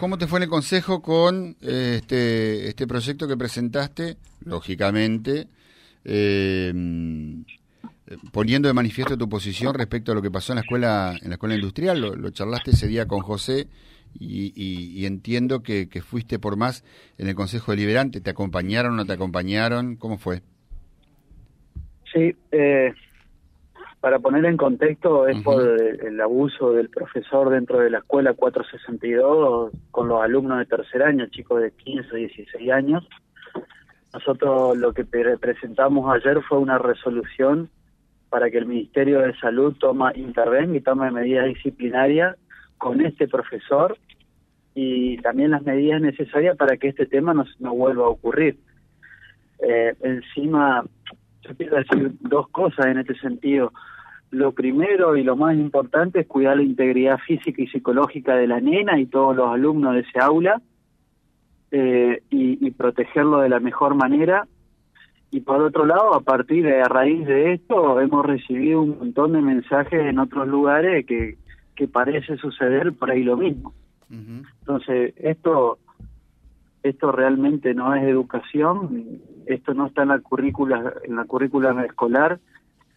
¿cómo te fue en el consejo con eh, este, este proyecto que presentaste, lógicamente, eh, poniendo de manifiesto tu posición respecto a lo que pasó en la escuela, en la escuela industrial? Lo, charlaste ese día con José y, entiendo que, que, fuiste por más en el Consejo Deliberante. ¿Te acompañaron o no te acompañaron? ¿Cómo fue? Sí, eh, para poner en contexto, es por el, abuso del profesor dentro de la escuela 462 con los alumnos de tercer año, chicos de 15, 16 años. Nosotros lo que presentamos ayer fue una resolución para que el Ministerio de Salud toma intervenga y tome medidas disciplinarias con este profesor y también las medidas necesarias para que este tema no, no vuelva a ocurrir. Eh, encima, quiero decir dos cosas en este sentido. Lo primero y lo más importante es cuidar la integridad física y psicológica de la nena y todos los alumnos de ese aula eh, y, protegerlo de la mejor manera. Y por otro lado, a partir de a raíz de esto, hemos recibido un montón de mensajes en otros lugares que, que parece suceder por ahí lo mismo. Entonces, esto esto realmente no es educación, esto no está en la currícula en la currícula escolar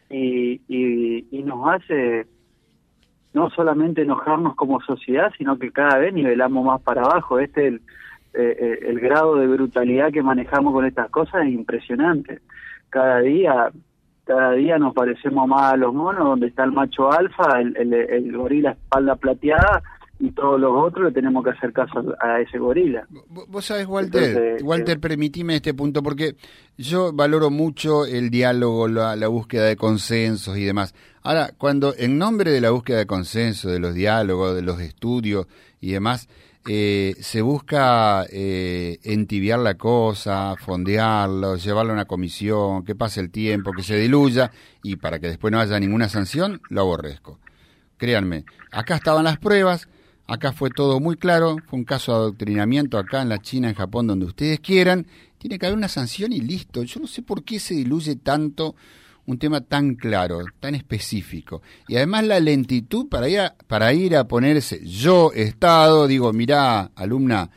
y, y, nos hace no solamente enojarnos como sociedad, sino que cada vez nivelamos más para abajo. Este el, eh, eh, el grado de brutalidad que manejamos con estas cosas es impresionante. Cada día cada día nos parecemos más a los monos, donde está el macho alfa, el, el, el gorila espalda plateada, y todos los otros le tenemos que hacer caso a ese gorila. Vos sabés, Walter, Walter, eh, permitime este punto, porque yo valoro mucho el diálogo, la, búsqueda de consensos y demás. Ahora, cuando en nombre de la búsqueda de consenso, de los diálogos, de los estudios y demás, eh, se busca eh, entibiar la cosa, fondearlo, llevarlo a una comisión, que pase el tiempo, que se diluya, y para que después no haya ninguna sanción, lo aborrezco. Créanme, acá estaban las pruebas, Acá fue todo muy claro, fue un caso de adoctrinamiento acá en la China, en Japón, donde ustedes quieran. Tiene que haber una sanción y listo. Yo no sé por qué se diluye tanto un tema tan claro, tan específico. Y además la lentitud para ir a, ir a ponerse, yo Estado, digo, mirá, alumna,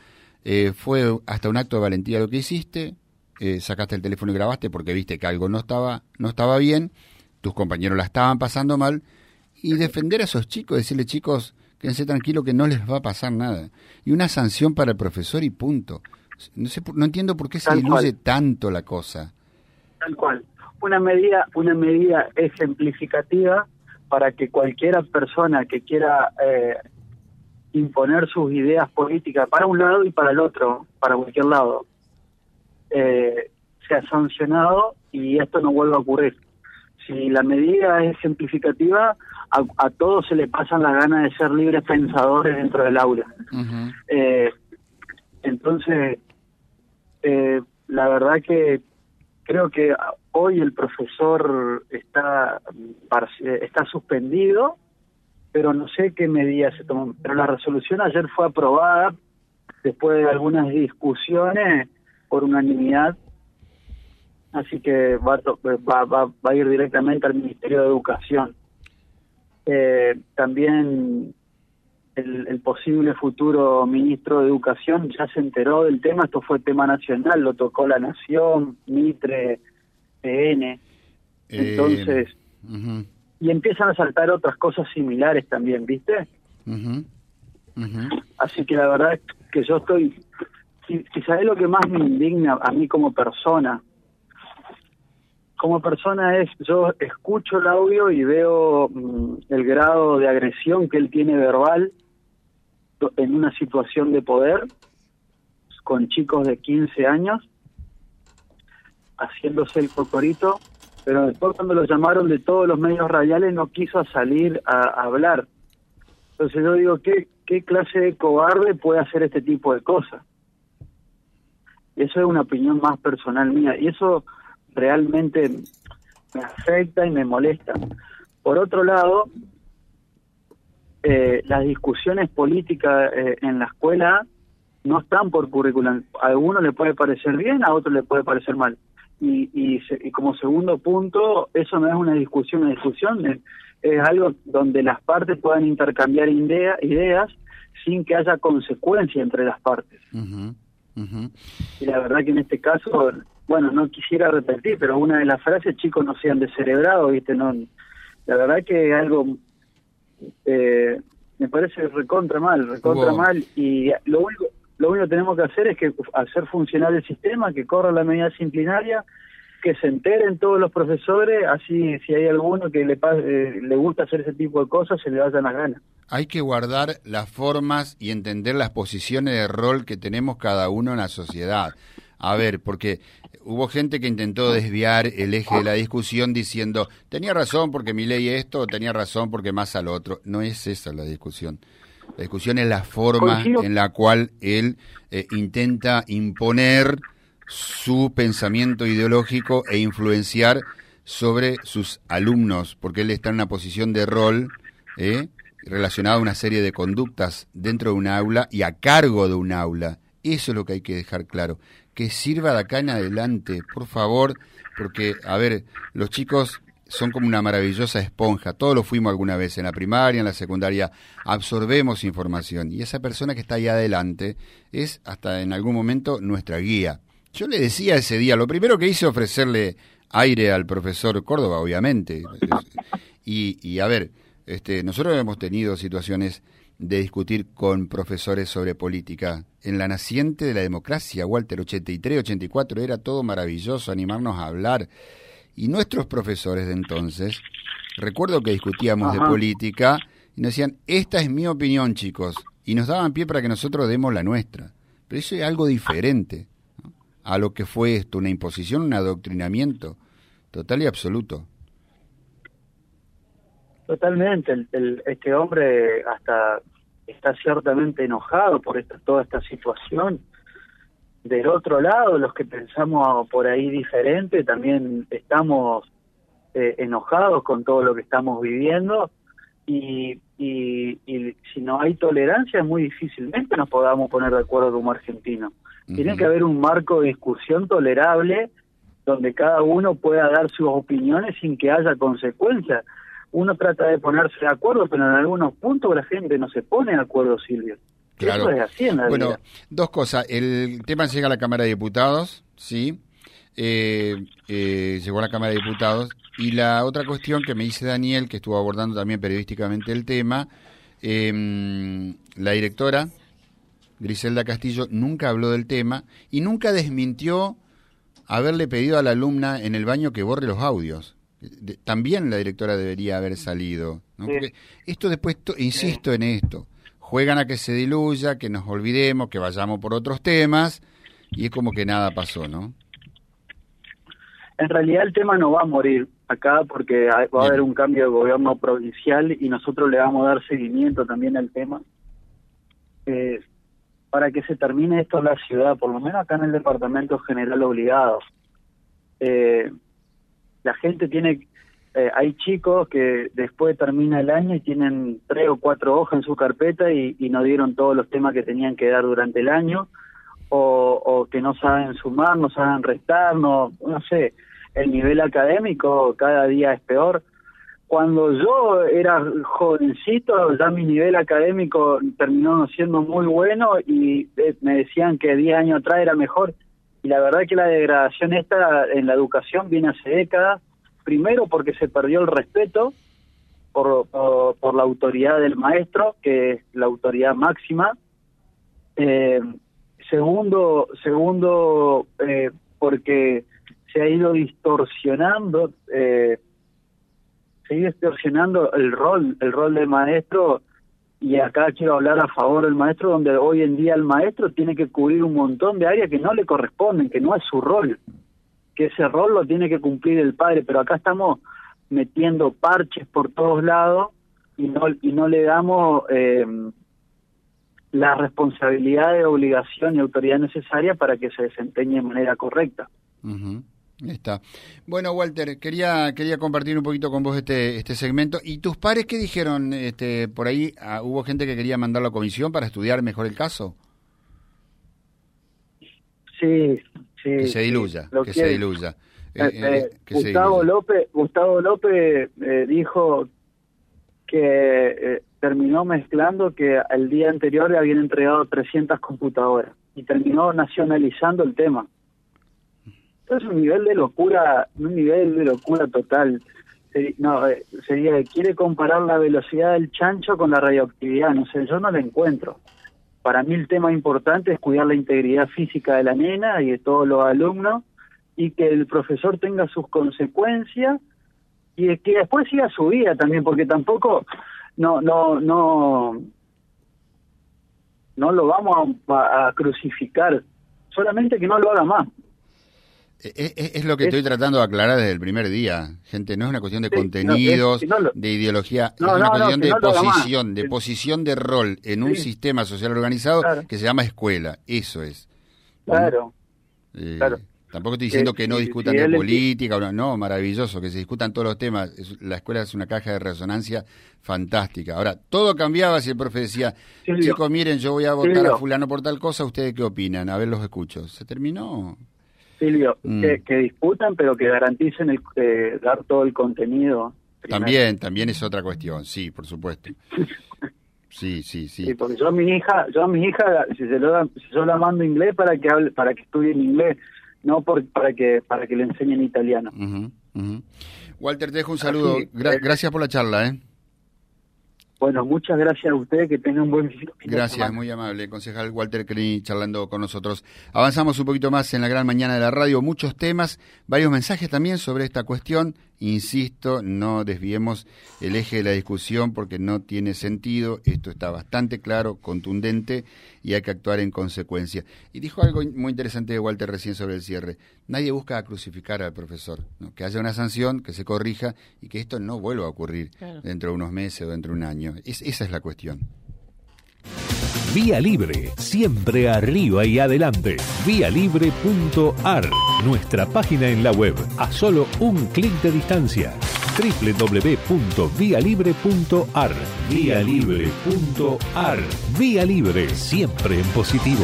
eh, fue hasta un acto de valentía lo que hiciste, eh, sacaste el teléfono y grabaste porque viste que algo no estaba, no estaba bien, tus compañeros la estaban pasando mal, y defender a esos chicos, decirle chicos, quédense tranquilo que no les va a pasar nada. Y una sanción para el profesor y punto. No, sé, no entiendo por qué se diluye tanto la cosa. Tal cual. Una medida, una medida ejemplificativa para que cualquiera persona que quiera eh, imponer sus ideas políticas para un lado y para el otro, para cualquier lado, eh, sea sancionado y esto no vuelva a ocurrir. Si la medida es ejemplificativa, a, todos se le pasan las ganas de ser libres pensadores dentro del aula. Eh, entonces, eh, la verdad que creo que hoy el profesor está, está suspendido, pero no sé qué medidas se toman. Pero la resolución ayer fue aprobada después de algunas discusiones por unanimidad así que va, va, va, va a ir directamente al Ministerio de Educación. Eh, también el, posible futuro ministro de Educación ya se enteró del tema, esto fue tema nacional, lo tocó La Nación, Mitre, PN. Eh, Entonces, y empiezan a saltar otras cosas similares también, ¿viste? Así que la verdad es que yo estoy, quizás es lo que más me indigna a mí como persona, como persona es, yo escucho el audio y veo mm, el grado de agresión que él tiene verbal en una situación de poder con chicos de 15 años haciéndose el cocorito, pero después cuando lo llamaron de todos los medios radiales no quiso salir a, hablar. Entonces yo digo, ¿qué, ¿qué clase de cobarde puede hacer este tipo de cosas? Eso es una opinión más personal mía. Y eso realmente me afecta y me molesta. Por otro lado, eh, las discusiones políticas eh, en la escuela no están por currículum. A alguno le puede parecer bien, a otro le puede parecer mal. Y, y, como segundo punto, eso no es una discusión, una discusión es, algo donde las partes puedan intercambiar ideas sin que haya consecuencia entre las partes. Y la verdad que en este caso, bueno, no quisiera repetir, pero una de las frases, chicos, no sean descerebrados, ¿viste? No, la verdad que algo eh, me parece recontra mal, recontra mal, y lo único, lo único que tenemos que hacer es que hacer funcionar el sistema, que corra la medida disciplinaria, que se enteren todos los profesores, así si hay alguno que le, eh, le gusta hacer ese tipo de cosas, se le vayan las ganas. Hay que guardar las formas y entender las posiciones de rol que tenemos cada uno en la sociedad. A ver, porque hubo gente que intentó desviar el eje de la discusión diciendo, tenía razón porque mi ley esto, o tenía razón porque más al otro. No es esa la discusión. La discusión es la forma en la cual él eh, intenta imponer su pensamiento ideológico e influenciar sobre sus alumnos, porque él está en una posición de rol ¿eh? relacionada a una serie de conductas dentro de un aula y a cargo de un aula. Eso es lo que hay que dejar claro. Que sirva de acá en adelante, por favor, porque, a ver, los chicos son como una maravillosa esponja. Todos lo fuimos alguna vez en la primaria, en la secundaria. Absorbemos información y esa persona que está ahí adelante es hasta en algún momento nuestra guía. Yo le decía ese día, lo primero que hice ofrecerle aire al profesor Córdoba, obviamente. Y, y a ver, este, nosotros hemos tenido situaciones de discutir con profesores sobre política. En la naciente de la democracia, Walter, 83, 84, era todo maravilloso, animarnos a hablar. Y nuestros profesores de entonces, recuerdo que discutíamos de política y nos decían, esta es mi opinión, chicos, y nos daban pie para que nosotros demos la nuestra. Pero eso es algo diferente a lo que fue esto, una imposición, un adoctrinamiento total y absoluto. Totalmente, el, este hombre hasta está ciertamente enojado por esta, toda esta situación. Del otro lado, los que pensamos por ahí diferente, también estamos eh, enojados con todo lo que estamos viviendo y, y, y, si no hay tolerancia, muy difícilmente nos podamos poner de acuerdo como argentinos. Tiene que haber un marco de discusión tolerable donde cada uno pueda dar sus opiniones sin que haya consecuencias. Uno trata de ponerse de acuerdo, pero en algunos puntos la gente no se pone de acuerdo, Silvio. Claro. Eso es así en la bueno, dos cosas. El tema llega a la Cámara de Diputados, ¿sí? Eh, eh, llegó a la Cámara de Diputados. Y la otra cuestión que me dice Daniel, que estuvo abordando también periodísticamente el tema, eh, la directora Griselda Castillo nunca habló del tema y nunca desmintió haberle pedido a la alumna en el baño que borre los audios. También la directora debería haber salido. esto después, insisto en esto, juegan a que se diluya, que nos olvidemos, que vayamos por otros temas y es como que nada pasó, ¿no? En realidad el tema no va a morir acá porque va a haber un cambio de gobierno provincial y nosotros le vamos a dar seguimiento también al tema. Eh, para que se termine esto en la ciudad, por lo menos acá en el Departamento General Obligado. Eh, la gente tiene, eh, hay chicos que después termina el año y tienen tres o cuatro hojas en su carpeta y, no dieron todos los temas que tenían que dar durante el año, o, o que no saben sumar, no saben restar, no, no sé, el nivel académico cada día es peor cuando yo era jovencito, ya mi nivel académico terminó siendo muy bueno y eh, me decían que 10 años atrás era mejor. Y la verdad que la degradación esta en la educación viene hace décadas, primero porque se perdió el respeto por, por, la autoridad del maestro, que es la autoridad máxima. Eh, segundo, segundo eh, porque se ha ido distorsionando eh, sigue distorsionando el rol, el rol del maestro, y acá quiero hablar a favor del maestro, donde hoy en día el maestro tiene que cubrir un montón de áreas que no le corresponden, que no es su rol, que ese rol lo tiene que cumplir el padre, pero acá estamos metiendo parches por todos lados y no, y no le damos eh, la responsabilidad de obligación y autoridad necesaria para que se desempeñe de manera correcta. Está. Bueno, Walter, quería quería compartir un poquito con vos este este segmento. ¿Y tus pares qué dijeron? Este, por ahí ah, hubo gente que quería mandar la comisión para estudiar mejor el caso. Sí, sí. Que se diluya, que se diluya. Eh, eh, eh, Gustavo López, Gustavo López dijo que terminó mezclando que el día anterior le habían entregado 300 computadoras y terminó nacionalizando el tema. Entonces un nivel de locura, un nivel de locura total. No, eh, sería, quiere comparar la velocidad del chancho con la radioactividad, no sé, yo no la encuentro. Para mí el tema importante es cuidar la integridad física de la nena y de todos los alumnos y que el profesor tenga sus consecuencias y que después siga su vida también, porque tampoco no no no no lo vamos a, crucificar, solamente que no lo haga más. E, e, e, es, lo que estoy tratando de aclarar desde el primer día, gente. No es una cuestión de contenidos, de ideología, es una cuestión de posición, de posición de rol en un sistema social organizado que se llama escuela. Eso es. Claro. Eh, claro. Tampoco estoy diciendo que no discutan de política, no, maravilloso, que se discutan todos los temas. la escuela es una caja de resonancia fantástica. Ahora, todo cambiaba si el profe decía, chicos, miren, yo voy a votar a fulano por tal cosa, ¿ustedes qué opinan? A ver, los escucho. ¿Se terminó? Silvio, mm. que, disputan, pero que garanticen el, eh, dar todo el contenido. También, también es otra cuestión, sí, por supuesto. Sí, sí, sí. porque yo a mi hija, yo a mi hija, si, se lo, si yo la mando inglés para que hable, para que estudie en inglés, no por, para que para que le enseñen italiano. Walter, te dejo un saludo. Eh, gracias por la charla, ¿eh? Bueno, muchas gracias a ustedes, que tengan un buen fin Gracias, muy amable, concejal Walter Crini charlando con nosotros. Avanzamos un poquito más en la gran mañana de la radio, muchos temas, varios mensajes también sobre esta cuestión. Insisto, no desviemos el eje de la discusión porque no tiene sentido, esto está bastante claro, contundente y hay que actuar en consecuencia. Y dijo algo muy interesante de Walter recién sobre el cierre. Nadie busca crucificar al profesor, que haya una sanción, que se corrija y que esto no vuelva a ocurrir dentro de unos meses o dentro de un año. esa es la cuestión. Vía Libre, siempre arriba y adelante. Vialibre.ar, nuestra página en la web, a solo un clic de distancia. www.vialibre.ar, vialibre.ar. Vía Libre, siempre en positivo.